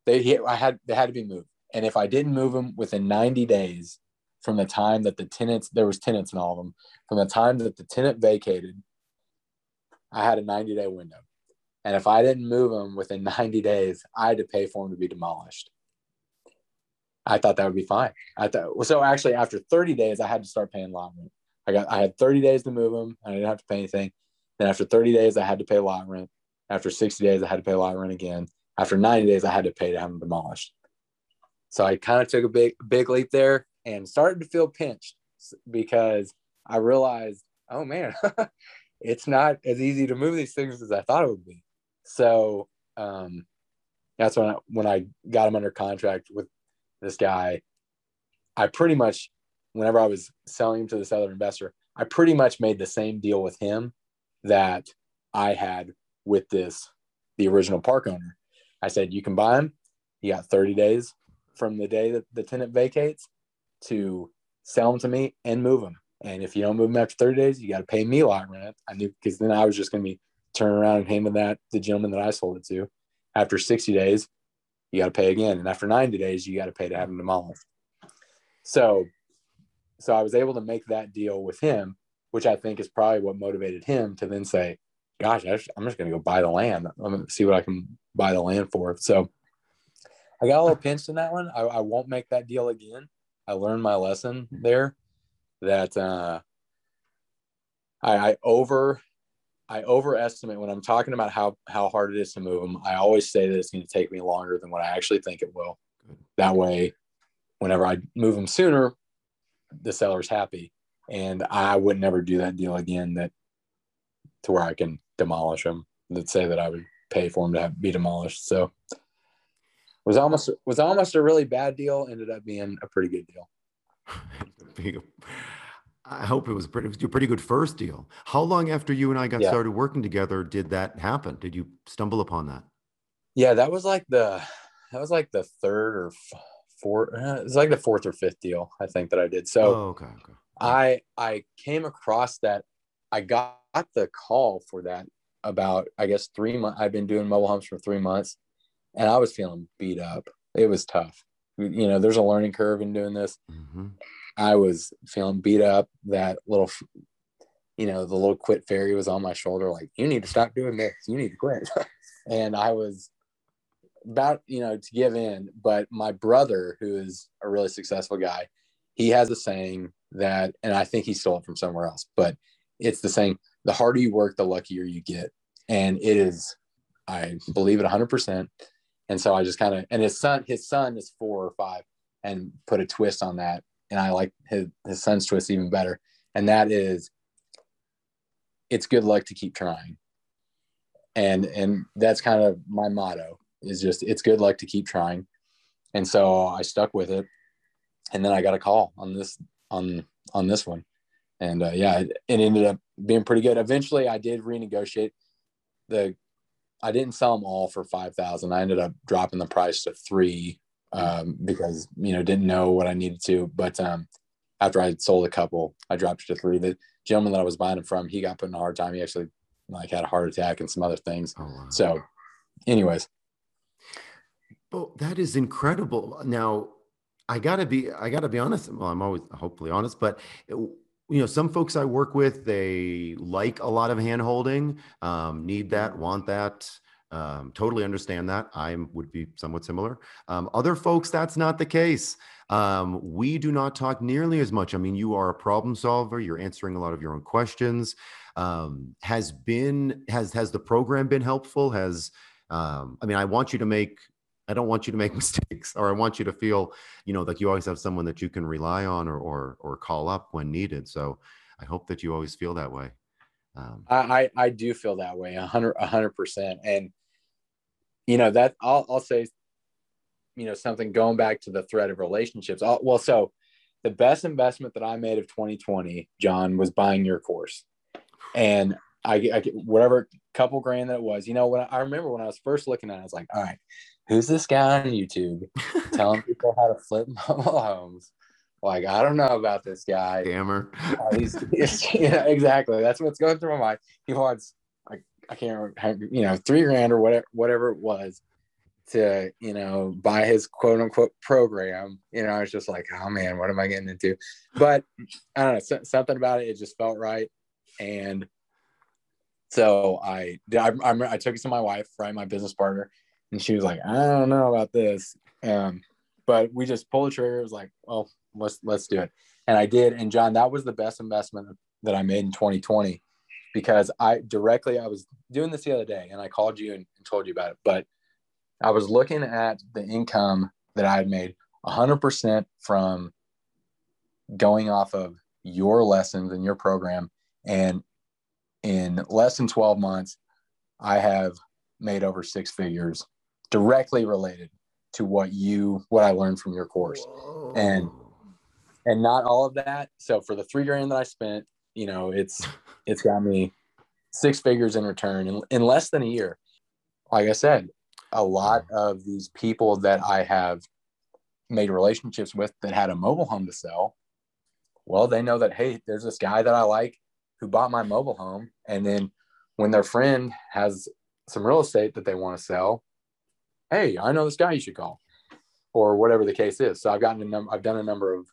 They I had they had to be moved, and if I didn't move them within 90 days from the time that the tenants there was tenants in all of them from the time that the tenant vacated, I had a 90 day window. And if I didn't move them within 90 days, I had to pay for them to be demolished. I thought that would be fine. I thought so. Actually, after 30 days, I had to start paying lot rent. I got I had 30 days to move them. I didn't have to pay anything. Then after 30 days, I had to pay lot rent. After 60 days, I had to pay lot rent again. After 90 days, I had to pay to have them demolished. So I kind of took a big big leap there and started to feel pinched because I realized, oh man, it's not as easy to move these things as I thought it would be. So um, that's when I, when I got him under contract with this guy. I pretty much, whenever I was selling him to this other investor, I pretty much made the same deal with him that I had with this the original park owner. I said, you can buy him. You got 30 days from the day that the tenant vacates to sell them to me and move them. And if you don't move them after 30 days, you got to pay me a lot rent. I knew because then I was just going to be turning around and handing that the gentleman that I sold it to. After 60 days, you got to pay again. And after 90 days, you got to pay to have them demolished. So, so I was able to make that deal with him, which I think is probably what motivated him to then say, gosh, I just- I'm just going to go buy the land. I'm going to see what I can buy the land for. So I got a little pinched in that one. I, I won't make that deal again. I learned my lesson there that uh, I, I over I overestimate when I'm talking about how how hard it is to move them. I always say that it's going to take me longer than what I actually think it will. That way, whenever I move them sooner, the seller's happy, and I would never do that deal again. That to where I can demolish them. That say that I would pay for them to have, be demolished. So was almost was almost a really bad deal. Ended up being a pretty good deal. I hope it was pretty, it was a pretty good first deal. How long after you and I got Yeah. started working together did that happen? Did you stumble upon that? Yeah, that was like the that was like the third or f- fourth. Uh, it's like the fourth or fifth deal I think that I did. So oh, okay, okay. I I came across that. I got the call for that about I guess three months. I've been doing mobile homes for three months, and I was feeling beat up. It was tough. You know, there's a learning curve in doing this. hmm I was feeling beat up. That little, you know, the little quit fairy was on my shoulder, like, you need to stop doing this. You need to quit. and I was about, you know, to give in. But my brother, who is a really successful guy, he has a saying that, and I think he stole it from somewhere else, but it's the saying, the harder you work, the luckier you get. And it is, I believe it 100%. And so I just kind of, and his son, his son is four or five and put a twist on that and I like his, his son's twist even better. And that is it's good luck to keep trying. And and that's kind of my motto is just it's good luck to keep trying. and so I stuck with it. And then I got a call on this on on this one, and uh, yeah, it, it ended up being pretty good. Eventually, I did renegotiate the. I didn't sell them all for five thousand. I ended up dropping the price to three um, because you know didn't know what I needed to. But um, after I sold a couple, I dropped it to three. The gentleman that I was buying them from, he got put in a hard time. He actually like had a heart attack and some other things. Oh, wow. So, anyways. Well, that is incredible. Now, I gotta be, I gotta be honest. Well, I'm always hopefully honest, but it, you know, some folks I work with, they like a lot of hand holding, um, need that, want that. Um, totally understand that. I would be somewhat similar. Um, other folks, that's not the case. Um, we do not talk nearly as much. I mean, you are a problem solver. You're answering a lot of your own questions. Um, has been has has the program been helpful? Has um, I mean, I want you to make. I don't want you to make mistakes, or I want you to feel, you know, like you always have someone that you can rely on or or or call up when needed. So I hope that you always feel that way. Um, I, I, do feel that way a hundred a hundred percent. And you know that I'll I'll say, you know, something going back to the thread of relationships. I'll, well, so the best investment that I made of 2020, John, was buying your course, and I, I whatever couple grand that it was. You know, when I, I remember when I was first looking at it, I was like, all right, who's this guy on YouTube telling people how to flip mobile homes? Like, I don't know about this guy. Scammer. Uh, he's, he's, yeah, exactly. That's what's going through my mind. He wants like, I can't remember, you know, three grand or whatever, whatever it was to, you know, buy his quote unquote program. You know, I was just like, oh man, what am I getting into? But I don't know, something about it, it just felt right. And so I, I, I, I took it to my wife, right, my business partner, and she was like, I don't know about this. Um, but we just pulled the trigger. It was like, well, let's let's do it. And I did. And John, that was the best investment that I made in 2020 because I directly I was doing this the other day and I called you and, and told you about it, but I was looking at the income that I had made 100% from going off of your lessons and your program and in less than 12 months I have made over six figures directly related to what you what I learned from your course. Whoa. And and not all of that. So for the three grand that I spent, you know, it's it's got me six figures in return in, in less than a year. Like I said, a lot mm. of these people that I have made relationships with that had a mobile home to sell, well, they know that, hey, there's this guy that I like who bought my mobile home. And then when their friend has some real estate that they want to sell, hey, I know this guy you should call, or whatever the case is. So I've gotten a number, I've done a number of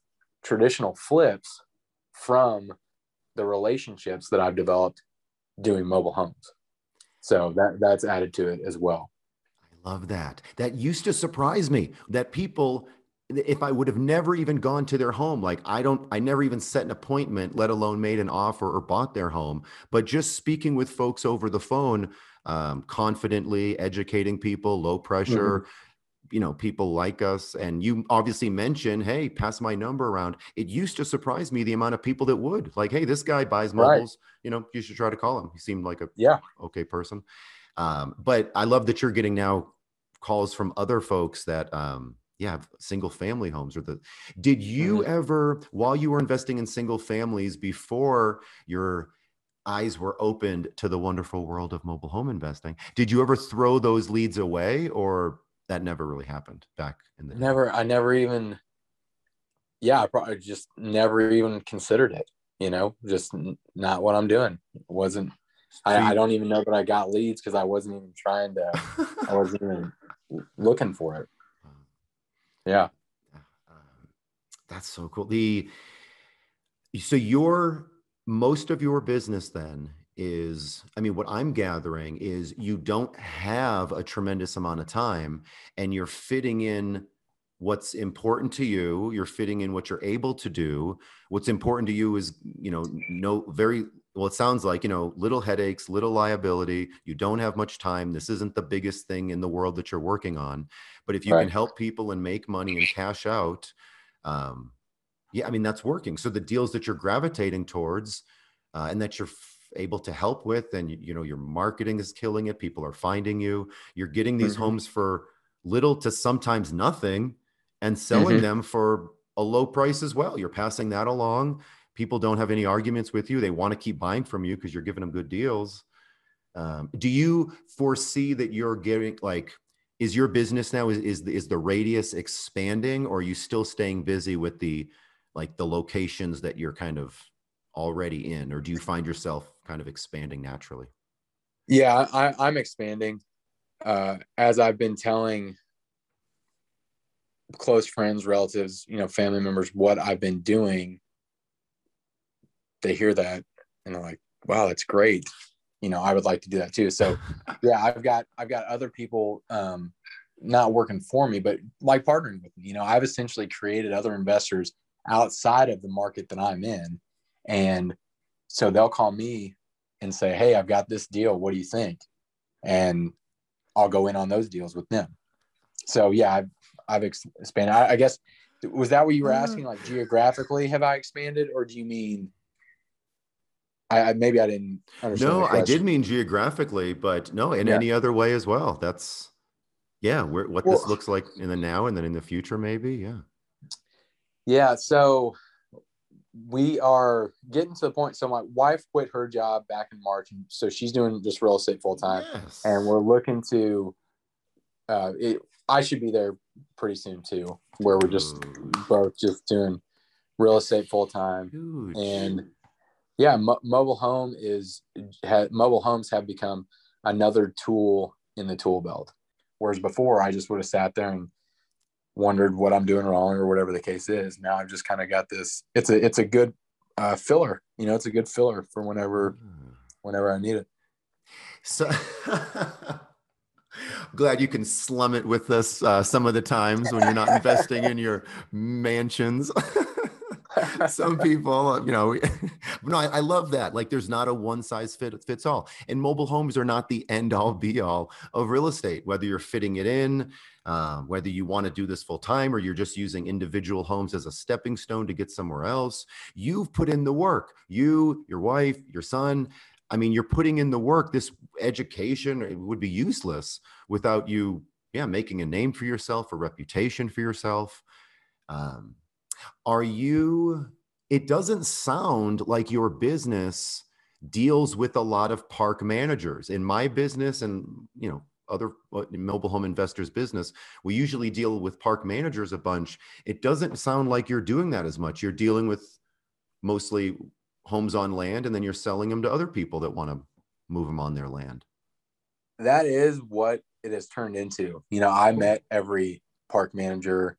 traditional flips from the relationships that I've developed doing mobile homes. So that that's added to it as well. I love that. That used to surprise me that people if I would have never even gone to their home, like I don't, I never even set an appointment, let alone made an offer or bought their home. But just speaking with folks over the phone, um, confidently educating people, low pressure, mm-hmm. you know people like us. And you obviously mentioned hey pass my number around. It used to surprise me the amount of people that would. Like hey this guy buys mobiles. Right. you know you should try to call him. He seemed like a yeah. okay person. Um, but i love that you're getting now calls from other folks that um, yeah single family homes or the did you mm-hmm. ever while you were investing in single families before your eyes were opened to the wonderful world of mobile home investing. Did you ever throw those leads away or that never really happened back in the never i never even yeah i probably just never even considered it you know just not what i'm doing. It wasn't I, I don't even know that i got leads because i wasn't even trying to i wasn't even looking for it. Yeah um, that's so cool. The so your most of your business then is i mean what i'm gathering is you don't have a tremendous amount of time and you're fitting in what's important to you. You're fitting in what you're able to do. What's important to you is you know no very well it sounds like you know little headaches little liability. You don't have much time. This isn't the biggest thing in the world that you're working on. But if you right. can help people and make money and cash out um yeah i mean that's working so the deals that you're gravitating towards uh, and that you're able to help with and you, you know your marketing is killing it people are finding you you're getting these mm-hmm. homes for little to sometimes nothing and selling Mhm. them for a low price as well. You're passing that along. People don't have any arguments with you. They want to keep buying from you because you're giving them good deals. Um, do you foresee that you're getting like, is your business now is is the, is the radius expanding, or are you still staying busy with the like the locations that you're kind of already in, or do you find yourself kind of expanding naturally? Yeah, I, I'm expanding. Uh, as I've been telling close friends, relatives, you know, family members what I've been doing, they hear that and they're like, "Wow, that's great." You know, I would like to do that too. So, yeah, I've got I've got other people um, not working for me, but like partnering with me. You know, I've essentially created other investors outside of the market that I'm in, and so they'll call me and say, "Hey, I've got this deal. What do you think?" And I'll go in on those deals with them. So yeah, I've I've expanded. I, I guess was that what you were hmm. asking? Like geographically, have I expanded, or do you mean? I, I maybe I didn't understand. No, I did mean geographically, but no, in Yeah. any other way as well. That's yeah, where, what this looks like in the now and then in the future, maybe. Yeah. Yeah, so we are getting to the point. So my wife quit her job back in March, and so she's doing just real estate full time. Yes. and we're looking to uh it, i should be there pretty soon too where we're just both just doing real estate full time and yeah mo- mobile home is ha, mobile homes have become another tool in the tool belt whereas before i just would have sat there and wondered what i'm doing wrong or whatever the case is now i've just kind of got this it's a it's a good uh, filler you know it's a good filler for whenever Ah. whenever i need it So glad you can slum it with us uh, some of the times when you're not investing in your mansions. some people, you know, no, I, I love that. Like, there's not a one size fit fits all, and mobile homes are not the end all be all of real estate. Whether you're fitting it in, um, whether you want to do this full time, or you're just using individual homes as a stepping stone to get somewhere else, you've put in the work. You, your wife, your son. I mean, you're putting in the work. This education would be useless without you, yeah, making a name for yourself, a reputation for yourself. Um, are you? It doesn't sound like your business deals with a lot of park managers. In my business, and you know, other uh, mobile home investors' business, we usually deal with park managers a bunch. It doesn't sound like you're doing that as much. You're dealing with mostly homes on land and then you're selling them to other people that want to move them on their land. that is what it has turned into. You know, I met every park manager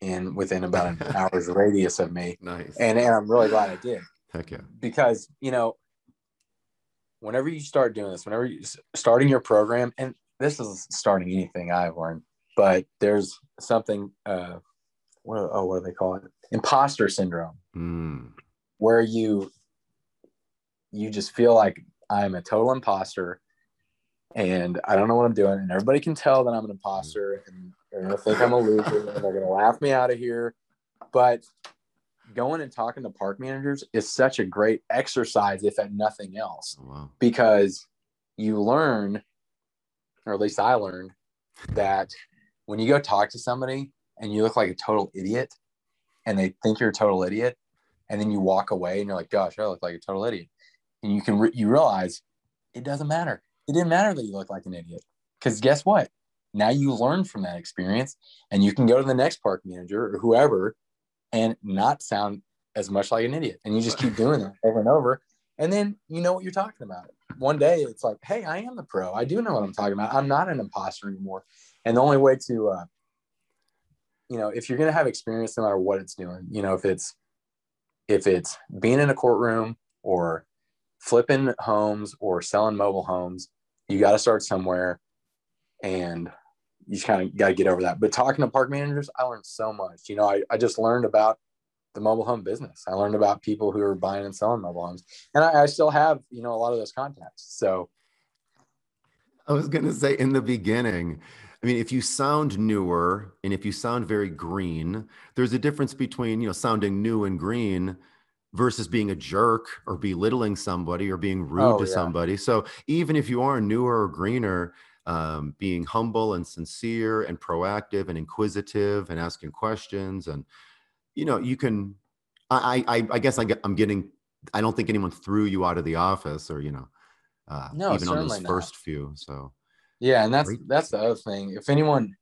in within about an hour's radius of me, Nice. and, and I'm really glad I did Heck yeah. because you know, whenever you start doing this, whenever you starting your program, and this is starting anything I've learned, but there's something. Uh, what oh, what do they call it? Imposter syndrome, Mm. where you you just feel like I'm a total imposter and I don't know what I'm doing. And everybody can tell that I'm an imposter and they're to think I'm a loser and they're going to laugh me out of here. But going and talking to park managers is such a great exercise, if at nothing else, Oh, wow. because you learn, or at least I learned, that when you go talk to somebody and you look like a total idiot and they think you're a total idiot, and then you walk away and you're like, gosh, I look like a total idiot. And you can, re- you realize it doesn't matter. It didn't matter that you look like an idiot. Because guess what? Now you learn from that experience and you can go to the next park manager or whoever and not sound as much like an idiot. And you just keep doing that over and over. And then you know what you're talking about. One day it's like, hey, I am the pro. I do know what I'm talking about. I'm not an imposter anymore. And the only way to, uh, you know, if you're going to have experience, no matter what it's doing, you know, if it's, if it's being in a courtroom or flipping homes or selling mobile homes, you got to start somewhere and you just kind of got to get over that. But talking to park managers, I learned so much. You know, I, I just learned about the mobile home business. I learned about people who are buying and selling mobile homes. And I, I still have, you know, a lot of those contacts. So I was going to say in the beginning, I mean, if you sound newer and if you sound very green, there's a difference between, you know, sounding new and green versus being a jerk or belittling somebody or being rude Oh, to yeah. somebody. So even if you are newer or greener, um, being humble and sincere and proactive and inquisitive and asking questions and you know you can i i, I guess I get, i'm getting i don't think anyone threw you out of the office or you know uh, No, even on those not. first few so Yeah, and that's Great. that's the other thing. If anyone,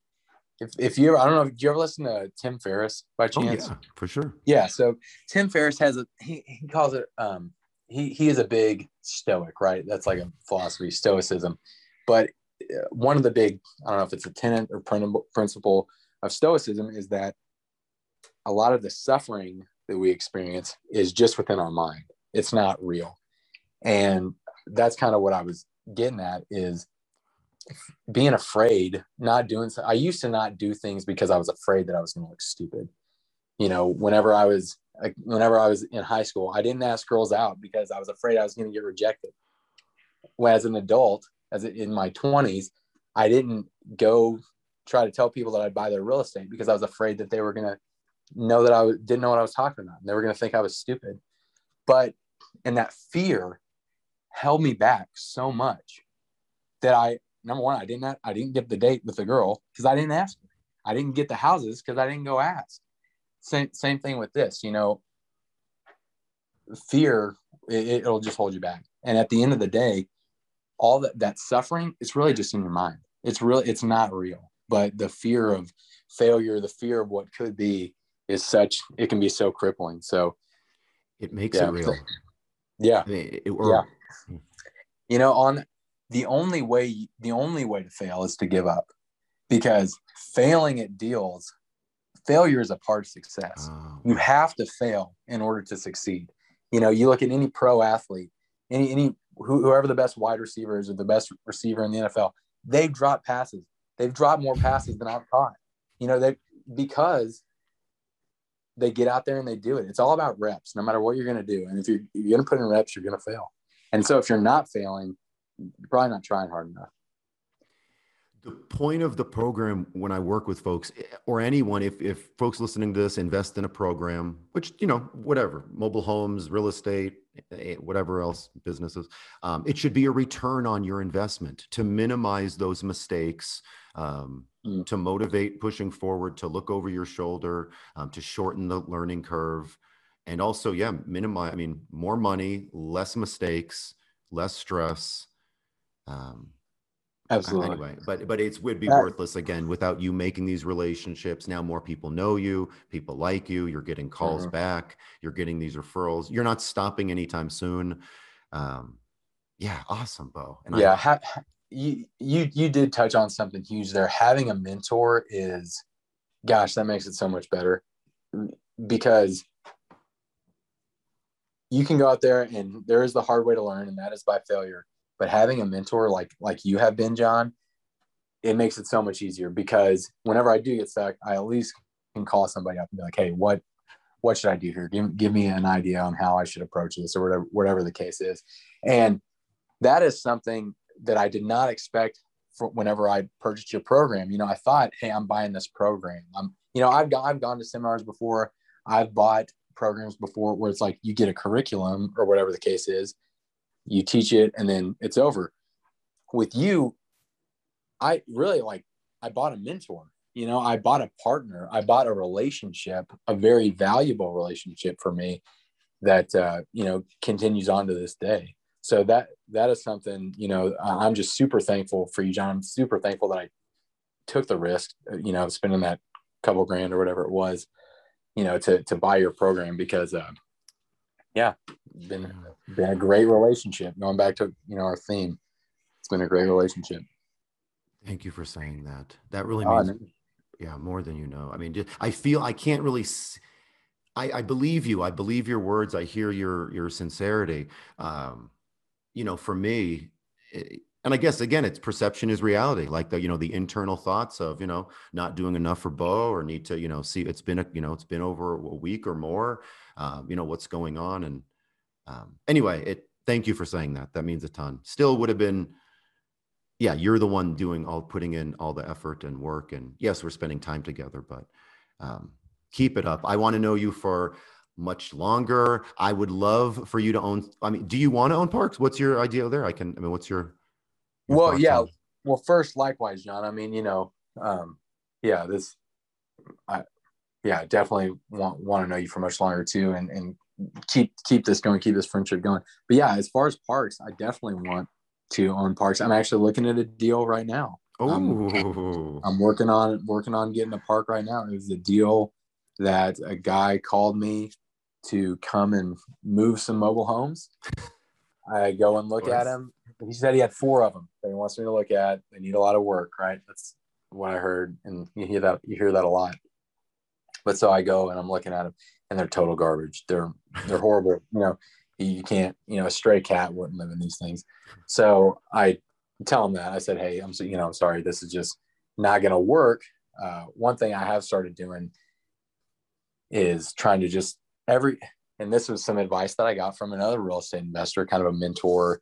if if you ever, I don't know, did you ever listen to Tim Ferriss by oh chance? yeah for sure Yeah. So Tim Ferriss has a he, he calls it um he he is a big stoic, right? That's like a philosophy, stoicism. But Uh, one of the big I don't know if it's a tenet or principle of stoicism is that a lot of the suffering that we experience is just within our mind. It's not real, and that's kind of what I was getting at is being afraid, not doing. so- I used to not do things because I was afraid that I was going to look stupid you know whenever i was like whenever i was in high school i didn't ask girls out because i was afraid i was going to get rejected when as an adult as in my 20s i didn't go try to tell people that i'd buy their real estate because i was afraid that they were going to know that I didn't know what i was talking about. And they were going to think i was stupid. But and that fear held me back so much that i number one i didn't i didn't get the date with the girl because i didn't ask her. I didn't get the houses because i didn't go ask. Same same thing with this you know. Fear it, it'll just hold you back. And at the end of the day all that that suffering it's really just in your mind. It's really it's not real. But the fear of failure the fear of what could be is such it can be so crippling. So it makes Yeah. it real. Yeah. I mean, it- or- you know on the only way the only way to fail is to give up because failing at deals failure is a part of success. Oh, you have to fail in order to succeed. You know, you look at any pro athlete, any any whoever the best wide receiver is or the best receiver in the NFL, they've dropped passes. They've dropped more passes than I've caught. You know, they because they get out there and they do it. It's all about reps, no matter what you're going to do. And if you're, you're going to put in reps, you're going to fail. And so if you're not failing, you're probably not trying hard enough. The point of the program when I work with folks eh, or anyone, if, if folks listening to this invest in a program, which, you know, whatever, mobile homes, real estate, eh, whatever else businesses, um, it should be a return on your investment to minimize those mistakes, um, Mm. to motivate pushing forward, to look over your shoulder, um, to shorten the learning curve. And also, yeah, minimize, I mean, more money, less mistakes, less stress. Um, Absolutely. anyway but but it's would be worthless again without you making these relationships. Now more people know you people like you you're getting calls Mhm. back you're getting these referrals. You're not stopping anytime soon. Um yeah awesome bo and yeah I, ha- you you you did touch on something huge there. Having a mentor is gosh that makes it so much better because you can go out there and there is the hard way to learn and that is by failure but having a mentor like like you have been john it makes it so much easier because whenever i do get stuck i at least can call somebody up and be like hey what what should i do here give, give me an idea on how i should approach this or whatever whatever the case is and that is something that I did not expect for whenever I purchased your program. You know, I thought, hey, I'm buying this program. I'm, you know, I've I've gone to seminars before. I've bought programs before where it's like you get a curriculum or whatever the case is, you teach it, and then it's over. With you, I really like. I bought a mentor. You know, I bought a partner. I bought a relationship, a very valuable relationship for me that uh, you know continues on to this day so that that is something you know i'm just super thankful for you john i'm super thankful that i took the risk uh, you know spending that couple grand or whatever it was you know to to buy your program because uh yeah. Been been a great relationship. Going back to you know our theme it's been a great relationship. Thank you for saying that. That really Oh, means yeah more than you know. I mean just, i feel i can't really s- I, I believe you. I believe your words. I hear your your sincerity. Um you know for me it, and i guess again it's perception is reality like the you know the internal thoughts of you know not doing enough for bo or need to you know see it's been a you know it's been over a week or more um, you know what's going on and um, anyway it thank you for saying that that means a ton still would have been yeah, you're the one doing all putting in all the effort and work. And yes, we're spending time together, but um, keep it up. I want to know you for much longer. I would love for you to own. I mean, do you want to own parks? What's your idea there? I can. I mean, what's your? Well yeah on- well, first, likewise, John. I mean, you know, um, yeah, this, I, yeah, definitely want want to know you for much longer too, and and keep keep this going, keep this friendship going. But yeah, as far as parks, I definitely want to own parks. I'm actually looking at a deal right now. Oh, I'm, I'm working on working on getting a park right now. It was a deal that a guy called me to come and move some mobile homes. I go and look at him. He said he had four of them that he wants me to look at. They need a lot of work, right? That's what I heard, and you hear that you hear that a lot. But so I go and I'm looking at them, and they're total garbage. They're they're horrible. You know, you can't. You know, a stray cat wouldn't live in these things. So I tell him that I said, hey, I'm so you know, I'm sorry, this is just not going to work. Uh, one thing I have started doing is trying to just every and this was some advice that I got from another real estate investor, kind of a mentor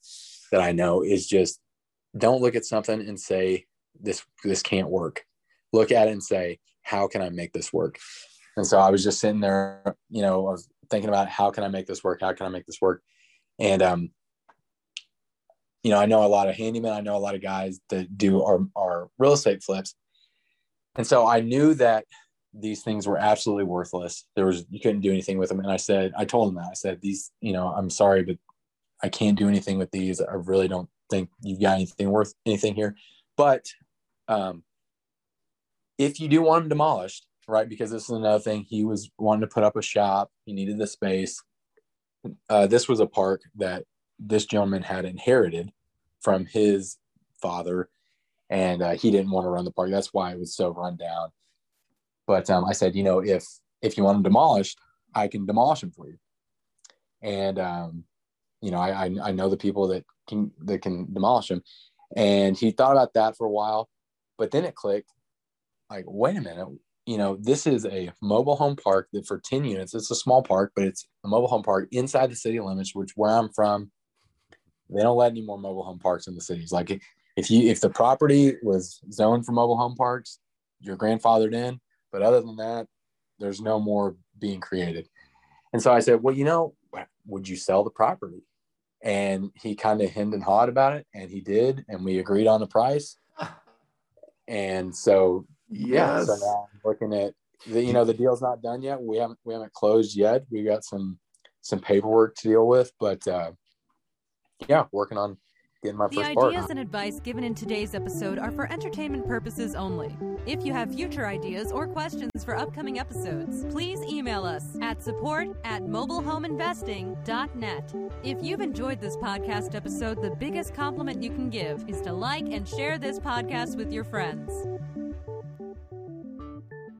that I know is just don't look at something and say this this can't work. Look at it and say, how can I make this work? And so I was just sitting there, you know, I was thinking about how can I make this work? How can I make this work? And um, you know, I know a lot of handymen, I know a lot of guys that do our, our real estate flips. And so I knew that these things were absolutely worthless. There was you couldn't do anything with them. And I said, I told him that. I said, these, you know, I'm sorry, but I can't do anything with these. I really don't think you've got anything worth anything here. But um, if you do want them demolished, right? Because this is another thing. He was wanting to put up a shop. He needed the space. Uh, this was a park that this gentleman had inherited from his father, and uh, he didn't want to run the park. That's why it was so run down. But um, I said, you know, if if you want them demolished, I can demolish them for you. And um, you know, I, I, I know the people that can that can demolish them. And he thought about that for a while, but then it clicked. Like, wait a minute, you know, this is a mobile home park that for 10 units, it's a small park, but it's a mobile home park inside the city limits, which where I'm from, they don't let any more mobile home parks in the cities. Like if you if the property was zoned for mobile home parks, you're grandfathered in. But other than that, there's no more being created. And so I said, well, you know, would you sell the property? And he kind of hemmed and hawed about it, and he did, and we agreed on the price. And so, yes. yeah, so now I'm looking at the, you know, the deal's not done yet. We haven't we haven't closed yet. We got some some paperwork to deal with, but uh, yeah, working on my the first ideas and advice given in today's episode are for entertainment purposes only. If you have future ideas or questions for upcoming episodes, please email us at support at mobilehomeinvesting.net. If you've enjoyed this podcast episode, the biggest compliment you can give is to like and share this podcast with your friends.